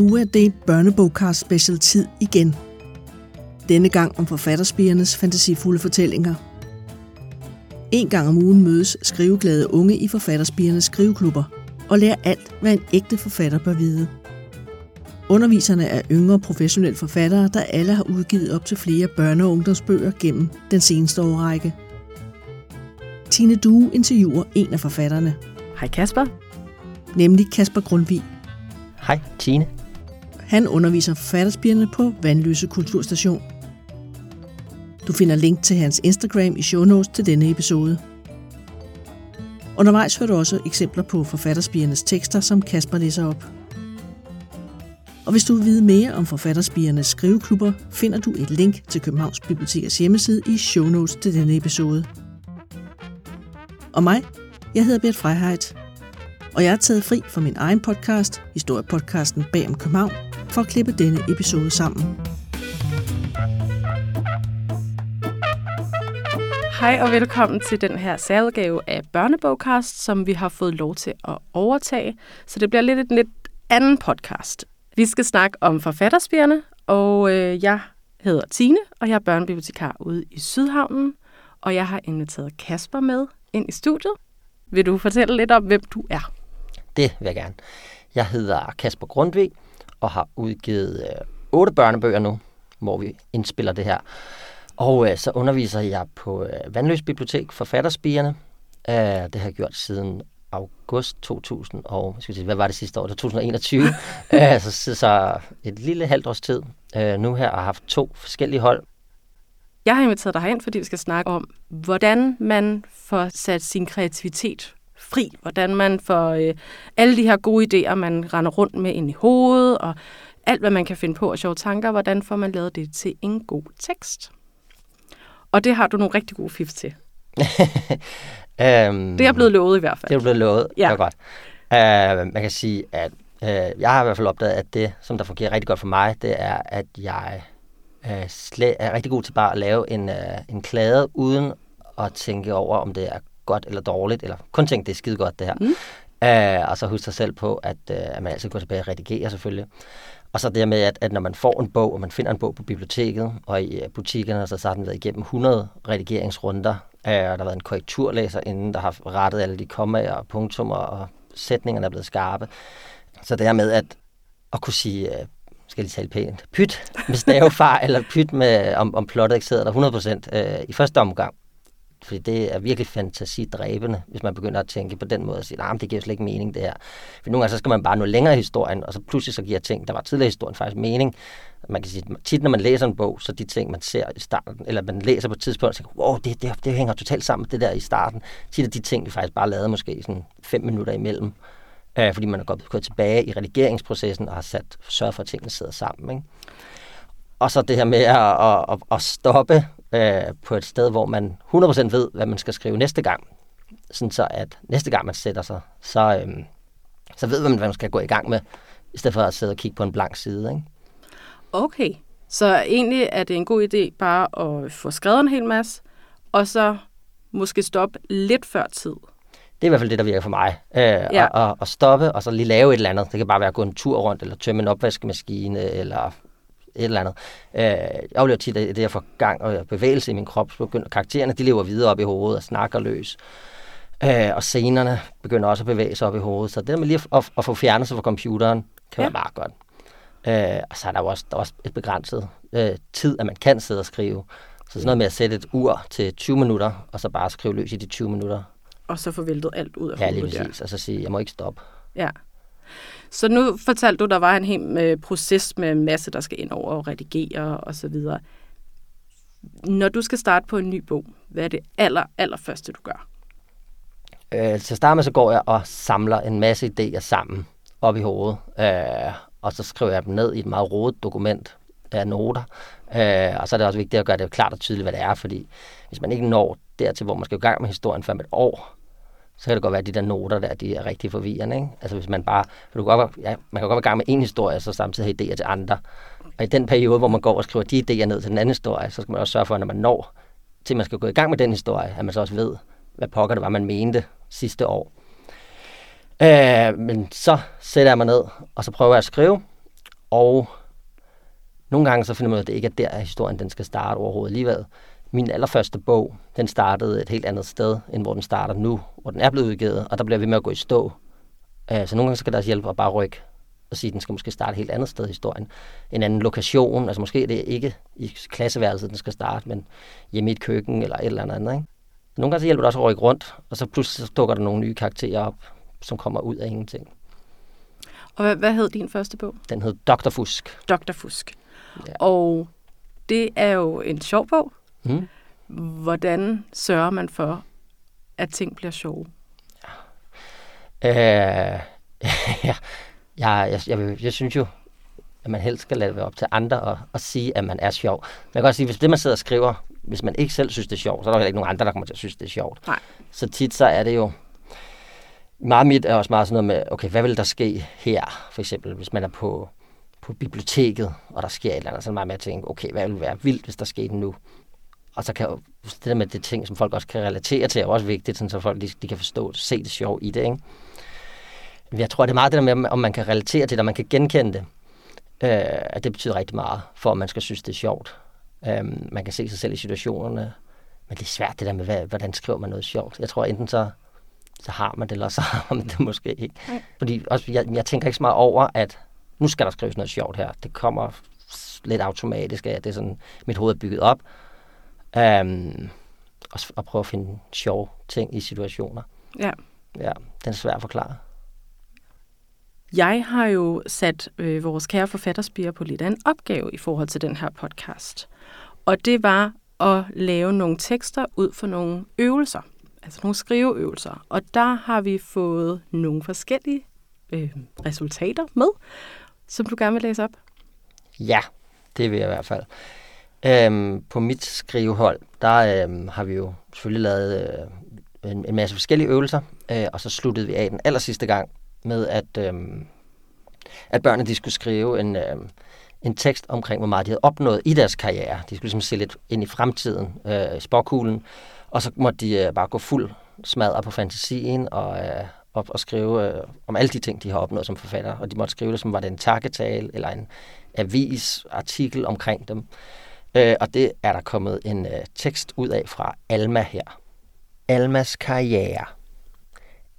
Nu er det børnebogkast special tid igen. Denne gang om forfatterspiernes fantasifulde fortællinger. En gang om ugen mødes skriveglade unge i forfatterspiernes skriveklubber og lærer alt, hvad en ægte forfatter bør vide. Underviserne er yngre professionelle forfattere, der alle har udgivet op til flere børne- og ungdomsbøger gennem den seneste årrække. Tine Due interviewer en af forfatterne, Hej Kasper. nemlig Kasper Grundvig. Hej, Tine. Han underviser forfatterspigerne på Vandløse Kulturstation. Du finder link til hans Instagram i show notes til denne episode. Undervejs hører du også eksempler på forfatterspigernes tekster, som Kasper læser op. Og hvis du vil vide mere om forfatterspigernes skriveklubber, finder du et link til Københavns Bibliotekers hjemmeside i show notes til denne episode. Og mig, jeg hedder Bert Freiheit, og jeg er taget fri fra min egen podcast, historiepodcasten Bag om København, for at klippe denne episode sammen. Hej og velkommen til den her særudgave af Børnebogkast, som vi har fået lov til at overtage. Så det bliver lidt et lidt anden podcast. Vi skal snakke om forfatterspirene, og øh, jeg hedder Tine, og jeg er børnebibliotekar ude i Sydhavnen. Og jeg har inviteret Kasper med ind i studiet. Vil du fortælle lidt om, hvem du er? Det vil jeg gerne. Jeg hedder Kasper Grundvig og har udgivet øh, otte børnebøger nu, hvor vi indspiller det her. Og øh, så underviser jeg på øh, Vandløs Bibliotek, forfatterspigerne. Øh, det har jeg gjort siden august 2000 og skal sige, hvad var det sidste år? Det var 2021. øh, så, så, så et lille halvt års tid øh, nu her og har haft to forskellige hold. Jeg har inviteret dig herind, fordi vi skal snakke om, hvordan man får sat sin kreativitet fri. Hvordan man får øh, alle de her gode idéer, man render rundt med ind i hovedet, og alt, hvad man kan finde på af sjove tanker, hvordan får man lavet det til en god tekst. Og det har du nogle rigtig gode fif til. øhm, Det er blevet lovet i hvert fald. Det er blevet lovet. Ja. Det er godt. Uh, man kan sige, at uh, jeg har i hvert fald opdaget, at det, som der fungerer rigtig godt for mig, det er, at jeg slet, er rigtig god til bare at lave en, uh, en klade, uden at tænke over, om det er godt eller dårligt, eller kun tænke, det er skide godt det her. Mm. Uh, og så huske sig selv på, at, uh, at man altid går tilbage og redigerer selvfølgelig. Og så det med, at, at når man får en bog, og man finder en bog på biblioteket og i uh, butikkerne, så, så har den været igennem 100 redigeringsrunder, uh, og der har været en korrekturlæser inden, der har rettet alle de kommaer og punktummer, og sætningerne er blevet skarpe. Så det her med at, at kunne sige, uh, skal lige tale pænt, pyt med stavefar, eller pyt med, om, om plottet ikke sidder der 100% uh, i første omgang, fordi det er virkelig fantasidræbende, hvis man begynder at tænke på den måde og sige, nej, det giver slet ikke mening det her. For nogle gange så skal man bare nå længere i historien, og så pludselig så giver ting, der var tidligere i historien, faktisk mening. Man kan sige, tit når man læser en bog, så de ting, man ser i starten, eller man læser på et tidspunkt, så tænker, wow, det, det, det hænger totalt sammen med det der i starten. Tit er de ting, vi faktisk bare lavede måske sådan fem minutter imellem, øh, fordi man er gået, gået tilbage i redigeringsprocessen og har sat, sørget for, at tingene sidder sammen. Ikke? Og så det her med at, at, at, at stoppe øh, på et sted, hvor man 100% ved, hvad man skal skrive næste gang. Sådan så, at næste gang man sætter sig, så, øh, så ved man, hvad man skal gå i gang med, i stedet for at sidde og kigge på en blank side. Ikke? Okay, så egentlig er det en god idé bare at få skrevet en hel masse, og så måske stoppe lidt før tid. Det er i hvert fald det, der virker for mig. Øh, Ja. ja. at, at stoppe, og så lige lave et eller andet. Det kan bare være at gå en tur rundt, eller tømme en opvaskemaskine, eller et eller andet. Øh, jeg oplever tit, at det jeg får gang og bevægelse i min krop, så begynder karaktererne, de lever videre op i hovedet og snakker løs. Øh, og scenerne begynder også at bevæge sig op i hovedet. Så det der med lige at, at få fjernet sig fra computeren, kan Ja. ja. være meget godt. Øh, og så er der jo også, der er også et begrænset øh, tid, at man kan sidde og skrive. Så sådan noget med at sætte et ur til 20 minutter, og så bare skrive løs i de 20 minutter. Og så få væltet alt ud af Ja, lige hovedet. der. præcis. Og så sige, jeg må ikke stoppe. Ja. Så nu fortalte du, der var en hel øh, proces med en masse, der skal ind over og redigere og så videre. Når du skal starte på en ny bog, hvad er det aller, aller første, du gør? Øh, til at starte med, så går jeg og samler en masse idéer sammen op i hovedet. Øh, og så skriver jeg dem ned i et meget rodet dokument af noter. Øh, og så er det også vigtigt at gøre det klart og tydeligt, hvad det er, fordi hvis man ikke når dertil, hvor man skal i gang med historien for et år, så kan det godt være, at de der noter der, de er rigtig forvirrende. Ikke? Altså hvis man bare, for du kan godt, være- ja, man kan godt være i gang med en historie, og så samtidig have idéer til andre. Og i den periode, hvor man går og skriver de idéer ned til den anden historie, så skal man også sørge for, at når man når til man skal gå i gang med den historie, at man så også ved, hvad pokker det var, man mente sidste år. Øh, men så sætter jeg mig ned, og så prøver jeg at skrive, og nogle gange så finder man ud af, at det ikke er der, at historien den skal starte overhovedet alligevel. Min allerførste bog, den startede et helt andet sted, end hvor den starter nu, hvor den er blevet udgivet, og der bliver vi med at gå i stå. Øh, så nogle gange så kan der også hjælpe at bare rykke og sige, at den skal måske starte et helt andet sted i historien. En anden lokation, altså måske det er ikke i klasseværelset, den skal starte, men hjemme i et køkken eller et eller andet. Ikke? Nogle gange så hjælper det også at rykke rundt, og så pludselig så dukker der nogle nye karakterer op, som kommer ud af ingenting. Og hvad, hvad hed din første bog? Den hed Dr. Fusk. Dr. Fusk. Ja. Og det er jo en sjov bog. Mm. Hvordan sørger man for, at ting bliver sjove? Øh, ja, jeg, jeg, jeg, jeg synes jo, at man helst skal lade det være op til andre og, og sige, at man er sjov. Man kan også sige, hvis det, man sidder og skriver, hvis man ikke selv synes, det er sjovt, så er der heller ikke nogen andre, der kommer til at synes, det er sjovt. Nej. Så tit så er det jo, meget mit er også meget sådan noget med, okay, hvad vil der ske her? For eksempel, hvis man er på, på biblioteket, og der sker et eller andet, så er det meget med at tænke, okay, hvad vil være vildt, hvis der skete nu? Og så kan jo, det der med det ting, som folk også kan relatere til, er også vigtigt, sådan, så folk de, de kan forstå, se det sjov i det, ikke? Jeg tror, det er meget det der med, om man kan relatere til det, og man kan genkende det. Øh, at det betyder rigtig meget, for at man skal synes, det er sjovt. Øh, man kan se sig selv i situationerne, men det er svært det der med, hvad, hvordan skriver man noget sjovt. Jeg tror enten så, så har man det, eller så har man det måske ikke. Nej. Fordi også, jeg, jeg tænker ikke så meget over, at nu skal der skrives noget sjovt her. Det kommer lidt automatisk af, at det er sådan, mit hoved er bygget op. Um, og, og prøve at finde sjove ting i situationer. Ja. Ja, den er svær at forklare. Jeg har jo sat øh, vores kære forfatterspiger på lidt af en opgave i forhold til den her podcast. Og det var at lave nogle tekster ud for nogle øvelser, altså nogle skriveøvelser. Og der har vi fået nogle forskellige øh, resultater med, som du gerne vil læse op. Ja, det vil jeg i hvert fald. Øhm, på mit skrivehold, der øhm, har vi jo selvfølgelig lavet øh, en, en masse forskellige øvelser, øh, og så sluttede vi af den aller sidste gang med, at, øhm, at børnene de skulle skrive en, øhm, en tekst omkring, hvor meget de havde opnået i deres karriere. De skulle ligesom se lidt ind i fremtiden, øh, sporkuglen, og så måtte de øh, bare gå fuld smadret på fantasien og, øh, og, og skrive øh, om alle de ting, de har opnået som forfatter. Og de måtte skrive det, som var det en takketale eller en avis, artikel omkring dem. Øh, og det er der kommet en øh, tekst ud af fra Alma her. Almas karriere.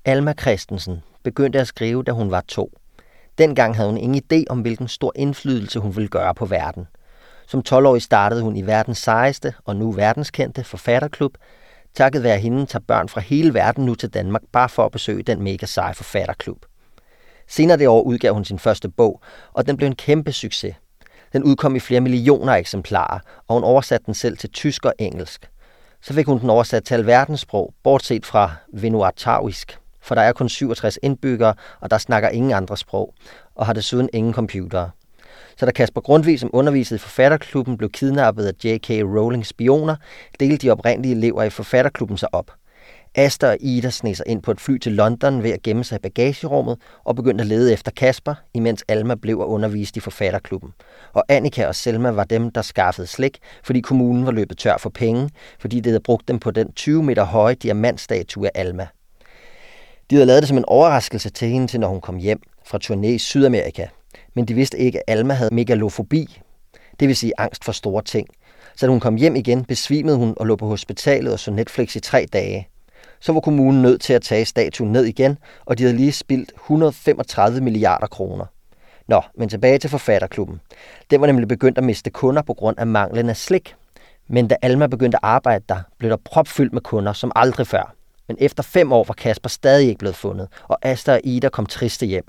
Alma Christensen begyndte at skrive, da hun var to. Dengang havde hun ingen idé om, hvilken stor indflydelse hun ville gøre på verden. Som 12-årig startede hun i verdens sejeste og nu verdenskendte forfatterklub. Takket være hende tager børn fra hele verden nu til Danmark bare for at besøge den mega seje forfatterklub. Senere det år udgav hun sin første bog, og den blev en kæmpe succes. Den udkom i flere millioner eksemplarer, og hun oversatte den selv til tysk og engelsk. Så fik hun den oversat til alverdenssprog, bortset fra venuatavisk for der er kun 67 indbyggere, og der snakker ingen andre sprog, og har desuden ingen computere. Så da Kasper Grundtvig, som undervisede i forfatterklubben, blev kidnappet af J.K. Rowling spioner, delte de oprindelige elever i forfatterklubben sig op. Asta og Ida sneg sig ind på et fly til London ved at gemme sig i bagagerummet og begyndte at lede efter Kasper, imens Alma blev og undervist i forfatterklubben. Og Annika og Selma var dem, der skaffede slik, fordi kommunen var løbet tør for penge, fordi det havde brugt dem på den 20 meter høje diamantstatue af Alma. De havde lavet det som en overraskelse til hende, til når hun kom hjem fra turné i Sydamerika. Men de vidste ikke, at Alma havde megalofobi, det vil sige angst for store ting. Så da hun kom hjem igen, besvimede hun og lå på hospitalet og så Netflix i tre dage. Så var kommunen nødt til at tage statuen ned igen, og de havde lige spildt 135 milliarder kroner. Nå, men tilbage til forfatterklubben. Den var nemlig begyndt at miste kunder på grund af manglen af slik. Men da Alma begyndte at arbejde der, blev der propfyldt med kunder som aldrig før. Men efter fem år var Kasper stadig ikke blevet fundet, og Asta og Ida kom triste hjem.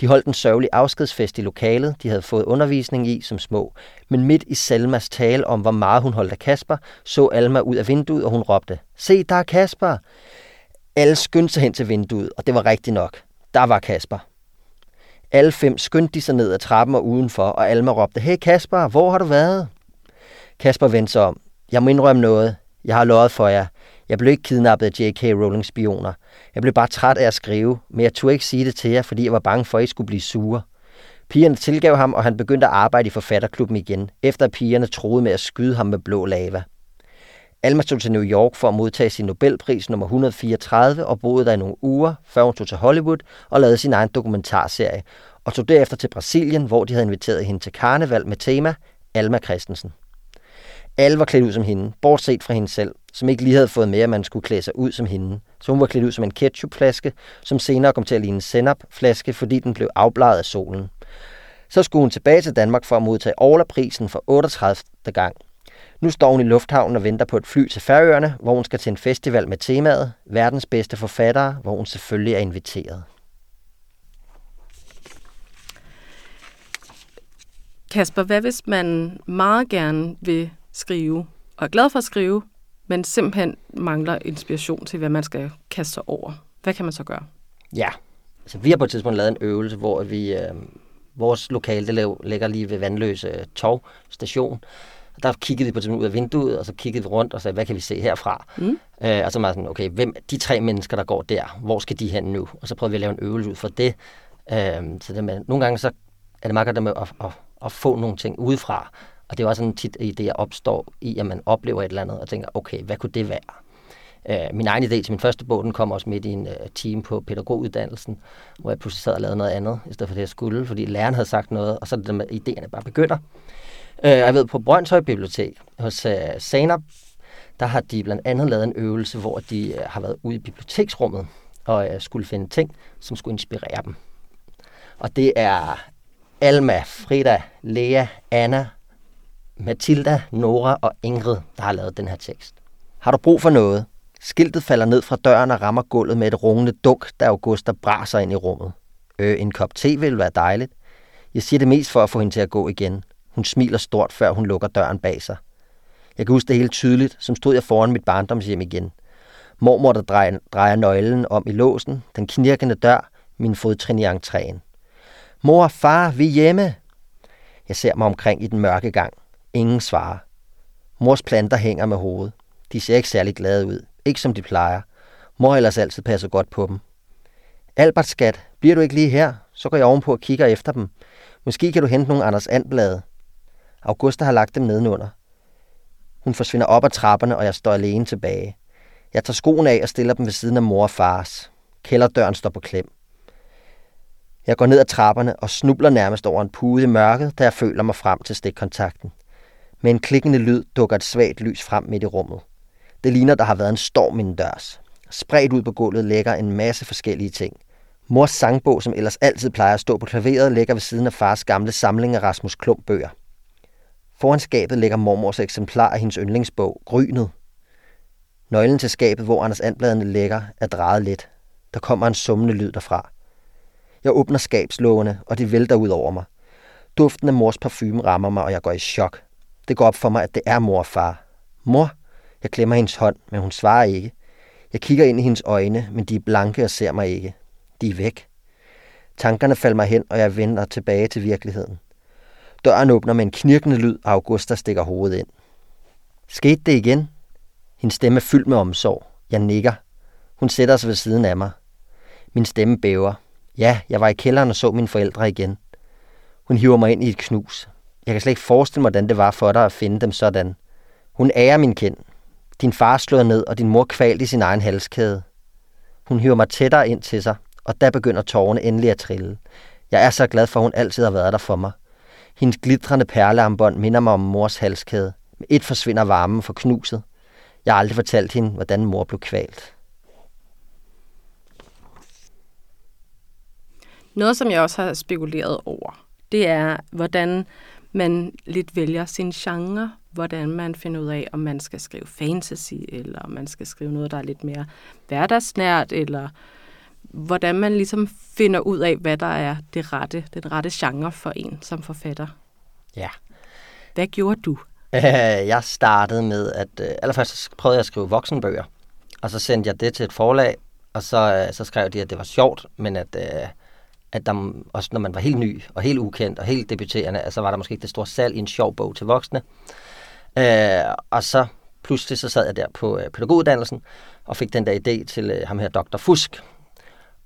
De holdt en sørgelig afskedsfest i lokalet, de havde fået undervisning i som små. Men midt i Salmas tale om, hvor meget hun holdt af Kasper, så Alma ud af vinduet, og hun råbte, Se, der er Kasper! Alle skyndte sig hen til vinduet, og det var rigtigt nok. Der var Kasper. Alle fem skyndte de sig ned ad trappen og udenfor, og Alma råbte, Hey Kasper, hvor har du været? Kasper vendte sig om. Jeg må indrømme noget. Jeg har lovet for jer. Jeg blev ikke kidnappet af J.K. Rowling spioner. Jeg blev bare træt af at skrive, men jeg turde ikke sige det til jer, fordi jeg var bange for, at I skulle blive sure. Pigerne tilgav ham, og han begyndte at arbejde i forfatterklubben igen, efter at pigerne troede med at skyde ham med blå lava. Alma tog til New York for at modtage sin Nobelpris nummer 134 og boede der i nogle uger, før hun tog til Hollywood og lavede sin egen dokumentarserie. og tog derefter til Brasilien, hvor de havde inviteret hende til karneval med tema Alma Christensen. Alle var klædt ud som hende, bortset fra hende selv, som ikke lige havde fået med, at man skulle klæde sig ud som hende. Så hun var klædt ud som en ketchupflaske, som senere kom til at ligne en senapflaske, fordi den blev afbladet af solen. Så skulle hun tilbage til Danmark for at modtage Orla-prisen for 38. gang. Nu står hun i lufthavnen og venter på et fly til Færøerne, hvor hun skal til en festival med temaet Verdens bedste forfattere, hvor hun selvfølgelig er inviteret. Kasper, hvad hvis man meget gerne vil skrive, og er glad for at skrive, men simpelthen mangler inspiration til, hvad man skal kaste sig over? Hvad kan man så gøre? Ja, altså vi har på et tidspunkt lavet en øvelse, hvor vi, øh, vores lokale det ligger lige ved Vandløse Torv station, og der kiggede vi på tidspunkt ud af vinduet, og så kiggede vi rundt og sagde, hvad kan vi se herfra? Mm. Øh, og så var sådan, okay, hvem, de tre mennesker, der går der, hvor skal de hen nu? Og så prøvede vi at lave en øvelse ud for det. Øh, så det med, nogle gange så er det meget godt med at, at, at få nogle ting udefra. Og det var sådan tit, at idéer opstår i, at man oplever et eller andet, og tænker, okay, hvad kunne det være? Øh, min egen idé til min første bog, den kom også midt i en øh, team på pædagoguddannelsen, hvor jeg pludselig sad og lavede noget andet, i stedet for det, jeg skulle, fordi læreren havde sagt noget, og så er det der med, at idéerne bare begynder. Øh, jeg ved, på Brøndshøj Bibliotek hos øh, Sana, der har de blandt andet lavet en øvelse, hvor de øh, har været ude i biblioteksrummet og øh, skulle finde ting, som skulle inspirere dem. Og det er Alma, Frida, Lea, Anna, Matilda, Nora og Ingrid, der har lavet den her tekst. Har du brug for noget? Skiltet falder ned fra døren og rammer gulvet med et rungende dunk, da Augusta braser ind i rummet. Øh, en kop te vil være dejligt. Jeg siger det mest for at få hende til at gå igen. Hun smiler stort, før hun lukker døren bag sig. Jeg kan huske det helt tydeligt, som stod jeg foran mit barndomshjem igen. Mormor, der drejer, drejer nøglen om i låsen, den knirkende dør, min fodtrin i entréen. Mor, far, vi er hjemme. Jeg ser mig omkring i den mørke gang. Ingen svarer. Mors planter hænger med hovedet. De ser ikke særlig glade ud. Ikke som de plejer. Mor ellers altid passer godt på dem. Albert, skat, bliver du ikke lige her? Så går jeg ovenpå og kigger efter dem. Måske kan du hente nogle Anders Andblade. Augusta har lagt dem nedenunder. Hun forsvinder op ad trapperne, og jeg står alene tilbage. Jeg tager skoen af og stiller dem ved siden af mor og fars. Kælderdøren står på klem. Jeg går ned ad trapperne og snubler nærmest over en pude i mørket, da jeg føler mig frem til stikkontakten. Med en klikkende lyd dukker et svagt lys frem midt i rummet. Det ligner, der har været en storm indendørs. Spredt ud på gulvet ligger en masse forskellige ting. Mors sangbog, som ellers altid plejer at stå på klaveret, ligger ved siden af fars gamle samling af Rasmus Klump bøger. Foran skabet ligger mormors eksemplar af hendes yndlingsbog, Grynet. Nøglen til skabet, hvor Anders Andbladene ligger, er drejet lidt. Der kommer en summende lyd derfra. Jeg åbner skabslågene, og de vælter ud over mig. Duften af mors parfume rammer mig, og jeg går i chok. Det går op for mig, at det er mor og far. Mor? Jeg klemmer hendes hånd, men hun svarer ikke. Jeg kigger ind i hendes øjne, men de er blanke og ser mig ikke. De er væk. Tankerne falder mig hen, og jeg vender tilbage til virkeligheden. Døren åbner med en knirkende lyd, og Augusta stikker hovedet ind. Skete det igen? Hendes stemme er fyldt med omsorg. Jeg nikker. Hun sætter sig ved siden af mig. Min stemme bæver. Ja, jeg var i kælderen og så mine forældre igen. Hun hiver mig ind i et knus. Jeg kan slet ikke forestille mig, hvordan det var for dig at finde dem sådan. Hun ærer min kind. Din far slår ned, og din mor kvalt i sin egen halskæde. Hun hiver mig tættere ind til sig, og der begynder tårerne endelig at trille. Jeg er så glad for, at hun altid har været der for mig. Hendes glitrende perlearmbånd minder mig om mors halskæde. Med et forsvinder varmen for knuset. Jeg har aldrig fortalt hende, hvordan mor blev kvalt. Noget, som jeg også har spekuleret over, det er, hvordan man lidt vælger sin genre, hvordan man finder ud af, om man skal skrive fantasy, eller om man skal skrive noget, der er lidt mere hverdagsnært, eller hvordan man ligesom finder ud af, hvad der er det rette, den rette genre for en som forfatter. Ja. Hvad gjorde du? Jeg startede med, at øh, allerførst prøvede jeg at skrive voksenbøger, og så sendte jeg det til et forlag, og så, øh, så skrev de, at det var sjovt, men at øh, at der, også når man var helt ny og helt ukendt og helt debuterende, så altså var der måske ikke det store salg i en sjov bog til voksne. Øh, og så pludselig så sad jeg der på øh, pædagoguddannelsen og fik den der idé til øh, ham her, Dr. Fusk.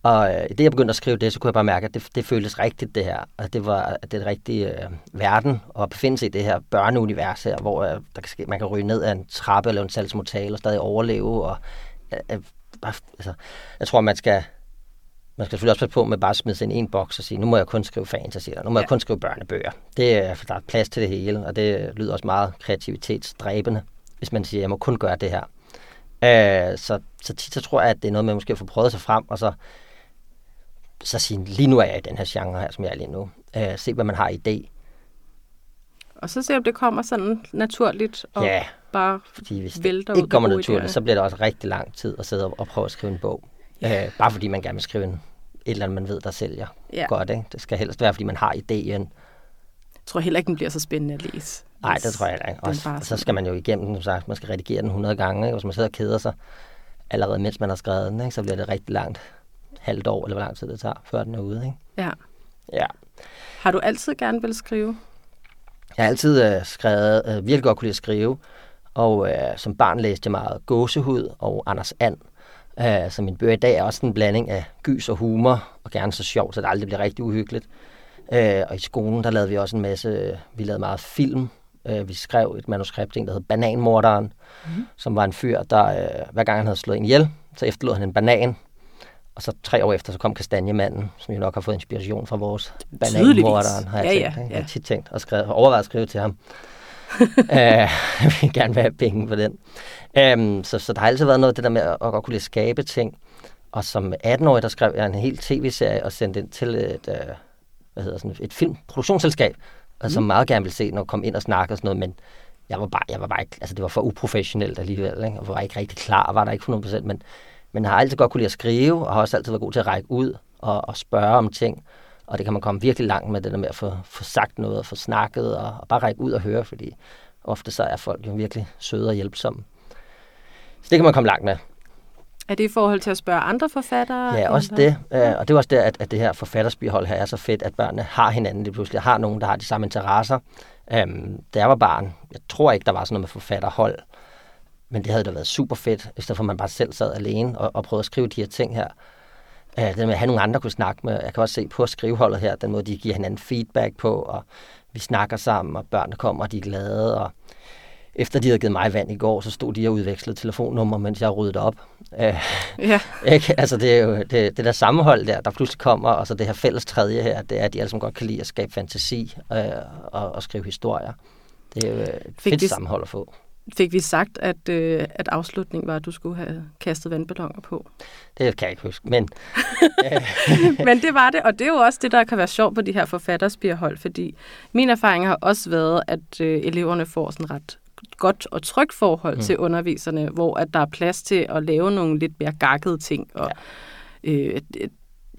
Og øh, det, jeg begyndte at skrive det, så kunne jeg bare mærke, at det, det føltes rigtigt, det her. Og det var det rigtige øh, verden at befinde sig i det her børneunivers her, hvor øh, der kan ske, man kan ryge ned af en trappe eller en salgsmotal og stadig overleve. Og, øh, øh, bare, altså, jeg tror, man skal man skal selvfølgelig også passe på med bare at smide sig ind i en boks og sige, nu må jeg kun skrive fantasy, eller nu må ja. jeg kun skrive børnebøger. Det er, for der er plads til det hele, og det lyder også meget kreativitetsdræbende, hvis man siger, jeg må kun gøre det her. Øh, så, så tit så tror jeg, at det er noget med måske at få prøvet sig frem, og så, så sige, lige nu er jeg i den her genre her, som jeg er lige nu. Øh, se, hvad man har idé. Og så se, om det kommer sådan naturligt, og Ja, bare Fordi hvis det ikke kommer naturligt, idéer. så bliver det også rigtig lang tid at sidde og, og prøve at skrive en bog. Øh, bare fordi man gerne vil skrive en, et eller andet, man ved, der sælger Ja. godt. Ikke? Det skal helst være, fordi man har idéen. Jeg tror heller ikke, den bliver så spændende at læse. Nej, det tror jeg heller ikke. den Også, og så skal man jo igennem, som sagt, man skal redigere den 100 gange. Ikke? Hvis man sidder og keder sig allerede, mens man har skrevet den, ikke? så bliver det rigtig langt. Halvt år, eller hvor lang tid det tager, før den er ude. Ikke? Ja. Ja. Har du altid gerne vil skrive? Jeg har altid øh, skrevet, øh, virkelig godt kunne lide at skrive, og øh, som barn læste jeg meget Gåsehud og Anders And. Øh, så min bøger i dag er også en blanding af gys og humor, og gerne så sjovt, så det aldrig bliver rigtig uhyggeligt. Øh, og i skolen, der lavede vi også en masse, vi lavede meget film. Øh, vi skrev et manuskript, en, der hed Bananmorderen, mm. som var en fyr, der øh, hver gang han havde slået en ihjel, så efterlod han en banan. Og så tre år efter, så kom Kastanjemanden, som jo nok har fået inspiration fra vores Bananmorderen, har jeg Ja, tænkt. ja, ikke? Jeg ja. har tit tænkt og skrevet, overvejet at skrive til ham. øh, jeg vil gerne vil have penge for den. Øhm, så, så der har altid været noget det der med at, at godt kunne lide at skabe ting. Og som 18-årig, der skrev jeg en hel tv-serie og sendte den til et, øh, hvad hedder sådan, et filmproduktionsselskab, og som meget gerne ville se, når jeg kom ind og snakke og sådan noget, men jeg var bare, jeg var bare ikke, altså det var for uprofessionelt alligevel, ikke? og var ikke rigtig klar, var der ikke 100%, men, men jeg har altid godt kunne lide at skrive, og har også altid været god til at række ud og, og spørge om ting, og det kan man komme virkelig langt med, det der med at få, få sagt noget, og få snakket, og, og bare række ud og høre, fordi ofte så er folk jo virkelig søde og hjælpsomme. Så det kan man komme langt med. Er det i forhold til at spørge andre forfattere? Ja, også eller? det. Øh, og det er også der, at, at det her forfatterspihold her er så fedt, at børnene har hinanden lige pludselig, har nogen, der har de samme interesser. Øhm, da jeg var barn, jeg tror ikke, der var sådan noget med forfatterhold, men det havde da været super fedt, i stedet for at man bare selv sad alene og, og prøvede at skrive de her ting her. Øh, det med at have nogle andre kunne snakke med. Jeg kan også se på skriveholdet her, den måde, de giver hinanden feedback på, og vi snakker sammen, og børnene kommer, og de er glade, og efter de havde givet mig vand i går, så stod de og udvekslede telefonnummer, mens jeg ryddede op. Øh, Ja, ikke? Altså det er jo det, det der sammenhold der, der pludselig kommer, og så det her fælles tredje her, det er, at de alle sammen godt kan lide at skabe fantasi øh, og, og skrive historier. Det er jo et Fik fedt de- sammenhold at få. Fik vi sagt, at, øh, at afslutningen var, at du skulle have kastet vandballoner på. Det kan jeg ikke huske, men Men det var det, og det er jo også det, der kan være sjovt på de her forfatterspirhold, fordi min erfaring har også været, at øh, eleverne får sådan ret godt og trygt forhold mm. til underviserne, hvor at der er plads til at lave nogle lidt mere gakkede ting, og ja. øh, øh,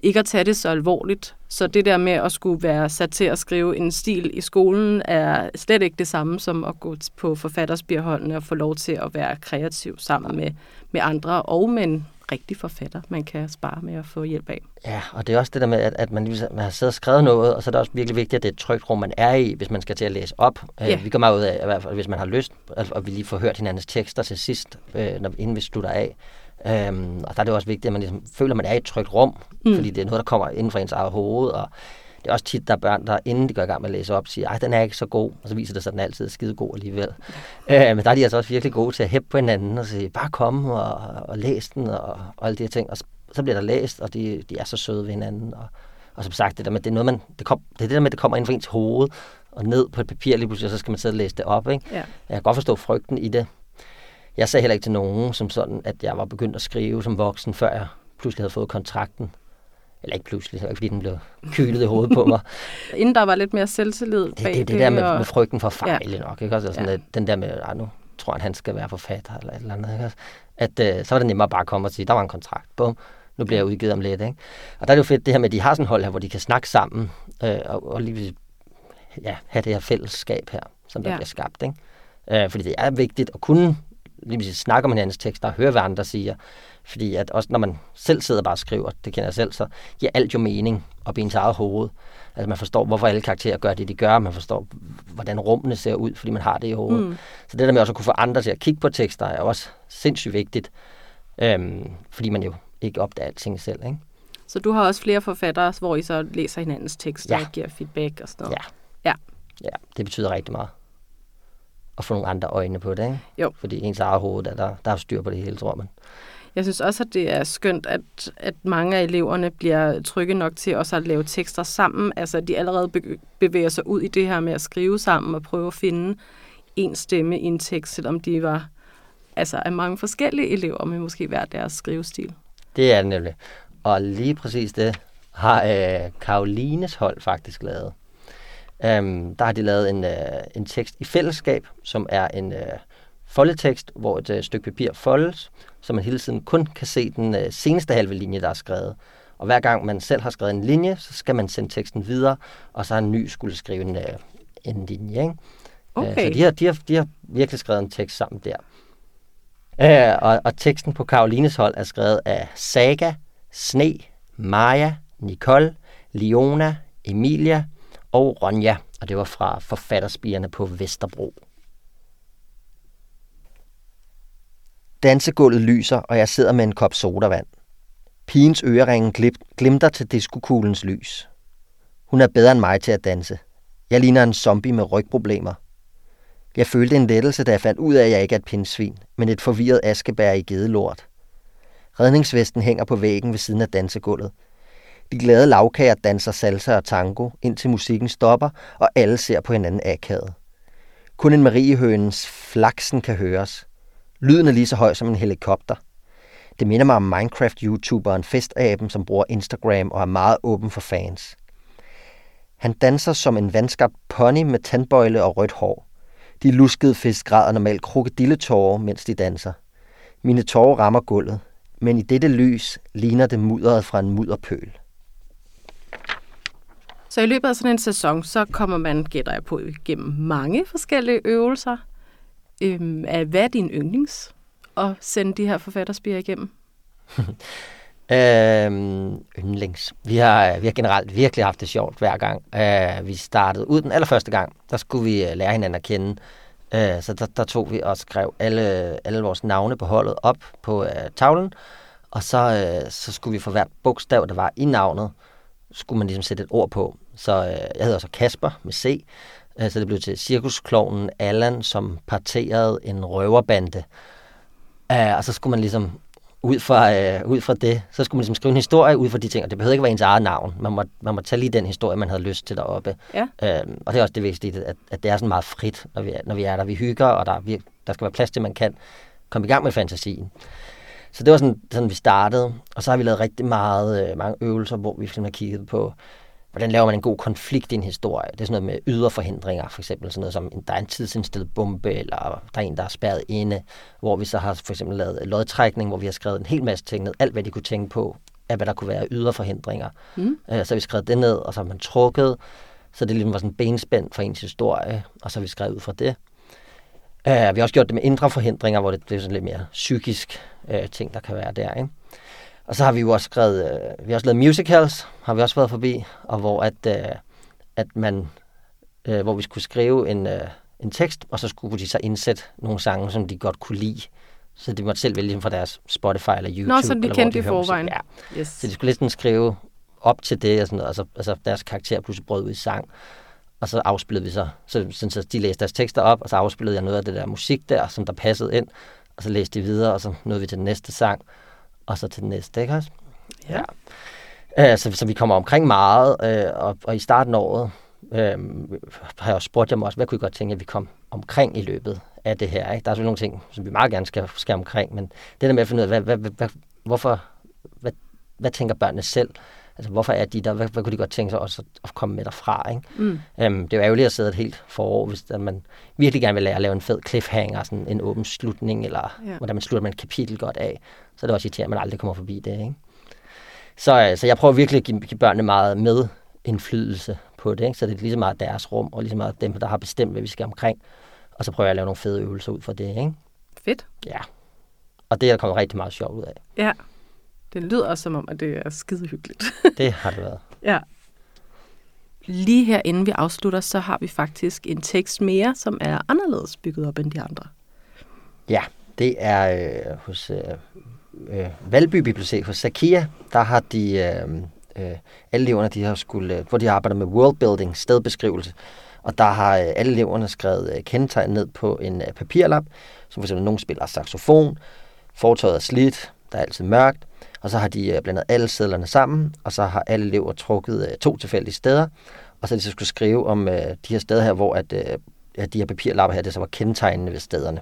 ikke at tage det så alvorligt. Så det der med at skulle være sat til at skrive en stil i skolen, er slet ikke det samme som at gå på forfatterspirholdene og få lov til at være kreativ sammen med, med andre, og med en rigtig forfatter, man kan spare med at få hjælp af. Ja, og det er også det der med, at, at man, ligesom- man har siddet og skrevet noget, og så er det også virkelig vigtigt, at det er et trygt rum, man er i, hvis man skal til at læse op. Ja. Ja. Vi går meget ud af, i hvert fald, hvis man har lyst, at vi lige får hørt hinandens tekster til sidst, øh, når, inden vi slutter af. Øhm, og der er det også vigtigt, at man ligesom føler, at man er i et trygt rum, mm. fordi det er noget, der kommer inden for ens eget hoved, og det er også tit, der er børn, der inden de går i gang med at læse op, siger, ej, den er ikke så god, og så viser det sig, at den altid er skide god alligevel. Øh, men der er de altså også virkelig gode til at hæppe på hinanden og sige, bare kom og, og læs den, og, og alle de her ting. Og så, bliver der læst, og de, de er så søde ved hinanden. Og, og som sagt, det, der med, det, er noget, man, det, kom, det er det der med, at det kommer ind for ens hoved, og ned på et papir lige pludselig, og så skal man sidde og læse det op. Ikke? Ja. Jeg kan godt forstå frygten i det. Jeg sagde heller ikke til nogen, som sådan, at jeg var begyndt at skrive som voksen, før jeg pludselig havde fået kontrakten. Eller ikke pludselig, det var ikke fordi den blev kylet i hovedet på mig. Inden der var lidt mere selvtillid Det, bag det er det der med, og- med frygten for fejl Ja. nok. Ikke? Også sådan, Ja. at den der med, at nu tror han, han skal være forfatter eller et eller andet. Ikke? At øh, så var det nemmere bare at komme og sige, der var en kontrakt. Bum, nu bliver jeg udgivet om lidt. Ikke? Og der er det jo fedt det her med, at de har sådan et hold her, hvor de kan snakke sammen øh, og, og lige ja, have det her fællesskab her, som der ja. bliver skabt. Ikke? Øh, fordi det er vigtigt at kunne lige præcis snakke om hinandens tekster og høre, hvad andre siger. Fordi at også når man selv sidder bare og skriver, det kender jeg selv, så giver alt jo mening op i ens eget hoved. Altså man forstår, hvorfor alle karakterer gør det, de gør. Man forstår, hvordan rummene ser ud, fordi man har det i hovedet. Mm. Så det der med også at kunne få andre til at kigge på tekster, er også sindssygt vigtigt. Øhm, fordi man jo ikke opdager alting selv, ikke? Så du har også flere forfattere, hvor I så læser hinandens tekster Ja. og giver feedback og sådan noget. Ja. Ja. Ja, det betyder rigtig meget. At få nogle andre øjne på det, ikke? Jo. Fordi ens eget hoved, der, der, der er styr på det hele, tror man. Jeg synes også, at det er skønt, at, at mange af eleverne bliver trygge nok til også at lave tekster sammen. Altså, at de allerede bevæger sig ud i det her med at skrive sammen og prøve at finde en stemme i en tekst, selvom de var altså, af mange forskellige elever med måske hver deres skrivestil. Det er det nemlig. Og lige præcis det har øh, Karolines hold faktisk lavet. Um, der har de lavet en, uh, en tekst i fællesskab, som er en uh, foldetekst, hvor et uh, stykke papir foldes, så man hele tiden kun kan se den uh, seneste halve linje, der er skrevet. Og hver gang man selv har skrevet en linje, så skal man sende teksten videre, og så har en ny skulle skrive en, uh, en linje. Ikke? Okay. Uh, så de har, de, har, de har virkelig skrevet en tekst sammen der. Uh, og, og teksten på Karolines hold er skrevet af Saga, Sne, Maja, Nicole, Liona, Emilia og Ronja, og det var fra Forfatterspigerne på Vesterbro. Dansegulvet lyser, og jeg sidder med en kop sodavand. Pigens øreringe glimter til diskokuglens lys. Hun er bedre end mig til at danse. Jeg ligner en zombie med rygproblemer. Jeg følte en lettelse, da jeg fandt ud af, at jeg ikke er et pindsvin, men et forvirret askebær i gedelort. Redningsvesten hænger på væggen ved siden af dansegulvet. De glade lavkager danser salsa og tango, indtil musikken stopper, og alle ser på hinanden akavet. Kun en mariehønens flaksen kan høres. Lyden er lige så høj som en helikopter. Det minder mig om Minecraft-youtuberen Festaben, som bruger Instagram og er meget åben for fans. Han danser som en vandskabt pony med tandbøjle og rødt hår. De luskede fisk græder normalt krokodilletårer, mens de danser. Mine tårer rammer gulvet, men i dette lys ligner det mudderet fra en mudderpøl. Så i løbet af sådan en sæson, så kommer man, gætter jeg på, igennem mange forskellige øvelser. Øhm, hvad er din yndlings at sende de her forfatterspiger igennem? øhm, yndlings. Vi har, vi har generelt virkelig haft det sjovt hver gang. Øh, vi startede ud den allerførste gang, der skulle vi øh, lære hinanden at kende. Øh, så der, der tog vi og skrev alle, alle vores navne på holdet op på øh, tavlen. Og så, øh, så skulle vi for hvert bogstav, der var i navnet, skulle man ligesom sætte et ord på. Så øh, jeg hedder så Kasper med C, øh, så det blev til cirkusklovnen Allan, som parterede en røverbande. Øh, og så skulle man ligesom ud fra, øh, ud fra det, så skulle man ligesom skrive en historie ud fra de ting, og det behøvede ikke være ens eget navn. Man må, man må tage lige den historie, man havde lyst til deroppe. Ja. Øh, og det er også det vigtige, at, at det er sådan meget frit, når vi er, når vi er der. Vi hygger, og der, vi, der skal være plads til, at man kan komme i gang med fantasien. Så det var sådan, sådan vi startede, og så har vi lavet rigtig meget, øh, mange øvelser, hvor vi har kigget på, hvordan laver man en god konflikt i en historie. Det er sådan noget med ydre forhindringer, for eksempel sådan noget som, der er en tidsindstillet bombe, eller der er en, der er spærret inde, hvor vi så har for eksempel lavet lodtrækning, hvor vi har skrevet en hel masse ting ned, alt hvad de kunne tænke på, af hvad der kunne være ydre forhindringer. Mm. Øh, så har vi skrevet det ned, og så har man trukket, så det ligesom var sådan benspænd for ens historie, og så har vi skrevet ud fra det. Uh, vi har også gjort det med indre forhindringer, hvor det, det er sådan lidt mere psykisk uh, ting, der kan være der. Ikke? Og så har vi jo også skrevet, uh, vi har også lavet musicals, har vi også været forbi, og hvor at, uh, at man, uh, hvor vi skulle skrive en, uh, en tekst, og så skulle de så indsætte nogle sange, som de godt kunne lide. Så de måtte selv vælge fra deres Spotify eller YouTube. Nå, så de eller kendte i forvejen. Ja. Yes. Så de skulle lidt skrive op til det, og sådan noget, altså, altså deres karakter pludselig brød ud i sang. Og så afspillede vi så, så, så, så de læste deres tekster op, og så afspillede jeg noget af det der musik der, som der passede ind. Og så læste de videre, og så nåede vi til den næste sang, og så til den næste, ikke også? Ja. ja. Øh, så, så vi kommer omkring meget, øh, og, og i starten af året øh, har jeg også spurgt dem også, hvad kunne I godt tænke, at vi kom omkring i løbet af det her? Ikke? Der er selvfølgelig nogle ting, som vi meget gerne skal, skal omkring, men det der med at finde ud af, hvad, hvad, hvad, hvorfor, hvad, hvad tænker børnene selv? Altså, hvorfor er de der? Hvad, hvad kunne de godt tænke sig også at komme med derfra? Ikke? Mm. Øhm, det er jo ærgerligt at sidde et helt forår, hvis der, man virkelig gerne vil lære at lave en fed cliffhanger, sådan en åben slutning, eller Ja. hvordan man slutter man et kapitel godt af. Så er det også irriterende, at man aldrig kommer forbi det. Ikke? Så, øh, så jeg prøver virkelig at give, give børnene meget med indflydelse på det. Ikke? Så det er lige så meget deres rum, og lige så meget dem, der har bestemt, hvad vi skal omkring. Og så prøver jeg at lave nogle fede øvelser ud fra det. Ikke? Fedt. Ja. Og det er der kommet rigtig meget sjovt ud af. Ja. Det lyder også som om, at det er skide hyggeligt. Det har det været. ja. Lige her inden vi afslutter, så har vi faktisk en tekst mere, som er anderledes bygget op end de andre. Ja, det er øh, hos øh, øh, Valby Bibliotek, hos Sakia, der har de, øh, øh, alle eleverne, de har skulle, øh, hvor de arbejder med worldbuilding, stedbeskrivelse, og der har øh, alle eleverne skrevet øh, kendetegn ned på en øh, papirlap, som for eksempel nogen spiller saxofon, fortøjet er slidt, Der er altid mørkt, og så har de øh, blandet alle sædlerne sammen, og så har alle elever trukket øh, to tilfældige steder, og så de så skulle skrive om øh, de her steder her, hvor at, øh, at de her papirlapper her, det så var kendetegnende ved stederne.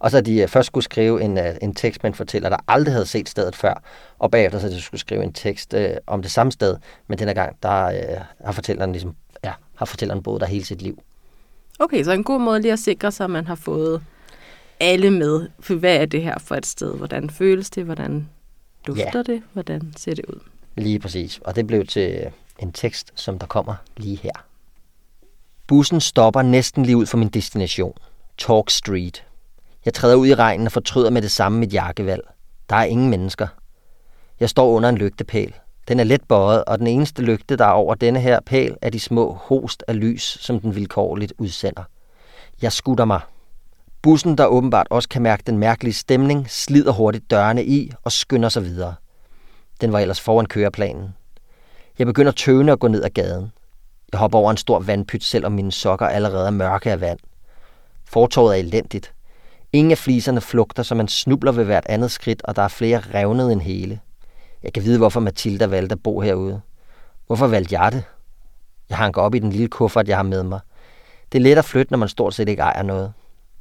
Og så de øh, først skulle skrive en, øh, en tekst med en fortæller, der aldrig havde set stedet før, og bagefter så de skulle skrive en tekst øh, om det samme sted, men denne gang, der øh, har fortælleren ligesom, ja, har fortælleren boet der hele sit liv. Okay, så en god måde lige at sikre sig, at man har fået alle med. For hvad er det her for et sted? Hvordan føles det? Hvordan dufter ja. det? Hvordan ser det ud? Lige præcis. Og det blev til en tekst, som der kommer lige her. Bussen stopper næsten lige ud for min destination. Talk Street. Jeg træder ud i regnen og fortryder med det samme mit jakkevalg. Der er ingen mennesker. Jeg står under en lygtepæl. Den er let bøjet, og den eneste lygte, der er over denne her pæl, er de små host af lys, som den vilkårligt udsender. Jeg skutter mig. Bussen, der åbenbart også kan mærke den mærkelige stemning, slider hurtigt dørene i og skynder sig videre. Den var ellers foran køreplanen. Jeg begynder tøvende at gå ned ad gaden. Jeg hopper over en stor vandpyt, selvom mine sokker allerede er mørke af vand. Fortorvet er elendigt. Ingen af fliserne flugter, så man snubler ved hvert andet skridt, og der er flere revnet end hele. Jeg kan vide, hvorfor Mathilda valgte at bo herude. Hvorfor valgte jeg det? Jeg hanker op i den lille kuffert, jeg har med mig. Det er let at flytte, når man stort set ikke ejer noget.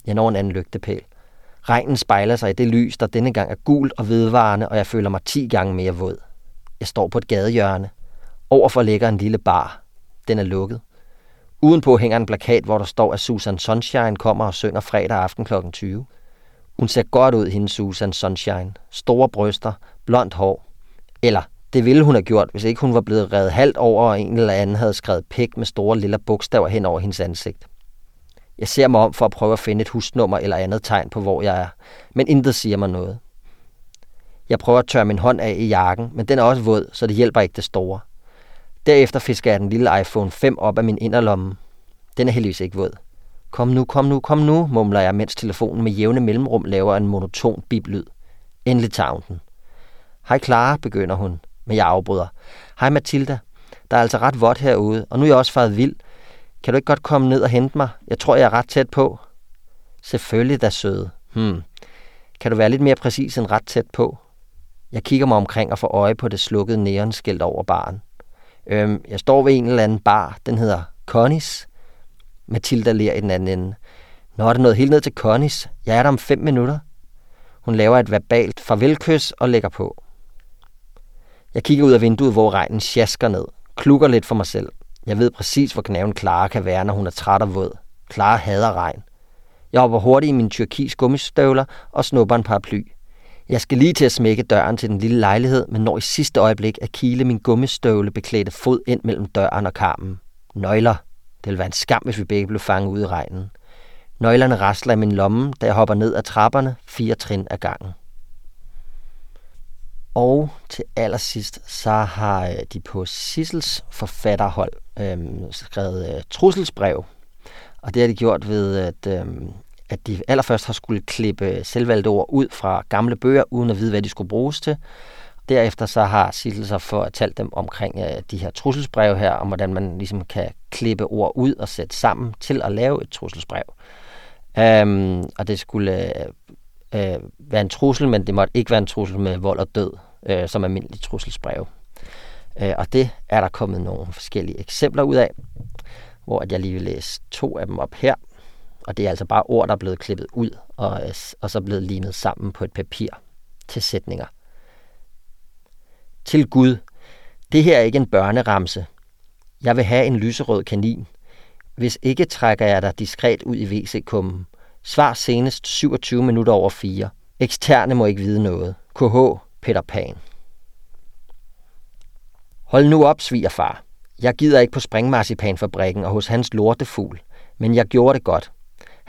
Jeg når en anden lygtepæl. Regnen spejler sig i det lys, der denne gang er gult og vedvarende, og jeg føler mig ti gange mere våd. Jeg står på et gadehjørne. Overfor ligger en lille bar. Den er lukket. Udenpå hænger en plakat, hvor der står, at Susan Sunshine kommer og synger fredag aften kl. 20. Hun ser godt ud, hende Susan Sunshine. Store bryster, blondt hår. Eller, det ville hun have gjort, hvis ikke hun var blevet reddet halvt over, og en eller anden havde skrevet pik med store lille bogstaver hen over hendes ansigt. Jeg ser mig om for at prøve at finde et husnummer eller andet tegn på, hvor jeg er, men intet siger mig noget. Jeg prøver at tørre min hånd af i jakken, men den er også våd, så det hjælper ikke det store. Derefter fisker jeg den lille iPhone 5 op af min inderlomme. Den er heldigvis ikke våd. Kom nu, kom nu, kom nu, mumler jeg, mens telefonen med jævne mellemrum laver en monoton biblyd. Endelig tager hun den. Hej Clara, begynder hun, men jeg afbryder. Hej Mathilda, der er altså ret vådt herude, og nu er jeg også faret vild. Kan du ikke godt komme ned og hente mig? Jeg tror, jeg er ret tæt på. Selvfølgelig da søde. Hmm. Kan du være lidt mere præcis end ret tæt på? Jeg kigger mig omkring og får øje på det slukkede neonskilt over baren. Øhm, jeg står ved en eller anden bar. Den hedder Connies. Matilda ler i den anden ende. Nå, er det noget helt ned til Connies? Jeg er der om fem minutter. Hun laver et verbalt farvelkys og lægger på. Jeg kigger ud af vinduet, hvor regnen sjasker ned. Klukker lidt for mig selv. Jeg ved præcis, hvor knaven Clara kan være, når hun er træt og våd. Clara hader regn. Jeg hopper hurtigt i mine tyrkis gummistøvler og snupper en paraply. Jeg skal lige til at smække døren til den lille lejlighed, men når i sidste øjeblik at kile min gummistøvle beklædte fod ind mellem døren og karmen. Nøgler. Det ville være en skam, hvis vi begge blev fanget ude i regnen. Nøglerne rasler i min lomme, da jeg hopper ned ad trapperne, fire trin ad gangen. Og til allersidst, så har øh, de på Sissels forfatterhold øhm, skrevet øh, trusselsbrev. Og det har de gjort ved, at, øhm, at de allerførst har skulle klippe selvvalgte ord ud fra gamle bøger, uden at vide, hvad de skulle bruges til. Derefter så har Sissel så fortalt dem omkring øh, de her trusselsbreve her, om hvordan man ligesom kan klippe ord ud og sætte sammen til at lave et trusselsbrev. Øhm, og det skulle øh, øh være en trussel, men det måtte ikke være en trussel med vold og død, øh, som almindelig trusselsbrev. Øh, og det er der kommet nogle forskellige eksempler ud af, hvor at jeg lige vil læse to af dem op her. Og det er altså bare ord, der er blevet klippet ud og, og så blevet limet sammen på et papir til sætninger. Til Gud. Det her er ikke en børneramse. Jeg vil have en lyserød kanin. Hvis ikke trækker jeg dig diskret ud i WC-kummen. Svar senest 27 minutter over 4. Eksterne må ikke vide noget. KH Peter Pan. Hold nu op, svigerfar. Jeg gider ikke på springmarcipanfabrikken og hos hans lortefugl, men jeg gjorde det godt.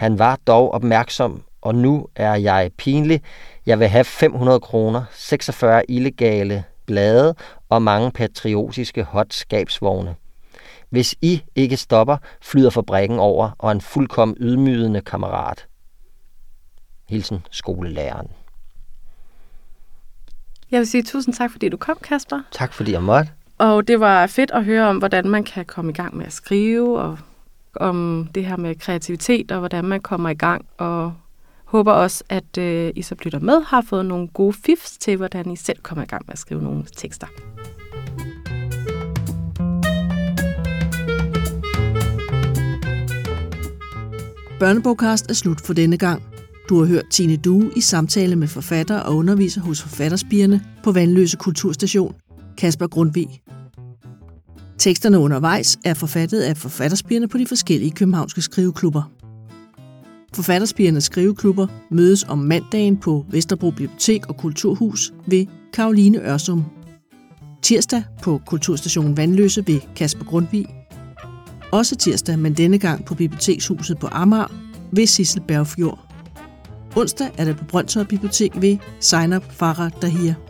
Han var dog opmærksom, og nu er jeg pinlig. Jeg vil have 500 kroner, 46 illegale blade og mange patriotiske hotskabsvogne. Hvis I ikke stopper, flyder fabrikken over, og en fuldkommen ydmygende kammerat. Hilsen skolelæreren. Jeg vil sige tusind tak, fordi du kom, Kasper. Tak fordi jeg måtte. Og det var fedt at høre om, hvordan man kan komme i gang med at skrive, og om det her med kreativitet, og hvordan man kommer i gang. Og Håber også, at øh, I så lytter med har fået nogle gode fifs til, hvordan I selv kommer i gang med at skrive nogle tekster. Børnebogkast er slut for denne gang. Du har hørt Tine Due i samtale med forfatter og underviser hos forfatterspirerne på Vandløse Kulturstation, Kasper Grundvig. Teksterne undervejs er forfattet af forfatterspigerne på de forskellige københavnske skriveklubber. Forfatterspirernes skriveklubber mødes om mandagen på Vesterbro Bibliotek og Kulturhus ved Karoline Ørsum. Tirsdag på Kulturstationen Vandløse ved Kasper Grundvig. Også tirsdag, men denne gang på Bibliotekshuset på Amager ved Sissel Bergfjord. Onsdag er det på Brøndshøj Bibliotek ved Seinab Farah Dahir.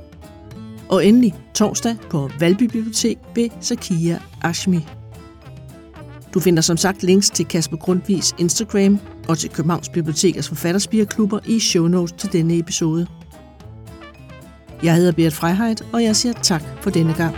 Og endelig torsdag på Valby Bibliotek ved Sakia Ashmi. Du finder som sagt links til Kasper Grundvis Instagram og til Københavns Bibliotekers forfatterspierklubber i show notes til denne episode. Jeg hedder Berit Freiheit, og jeg siger tak for denne gang.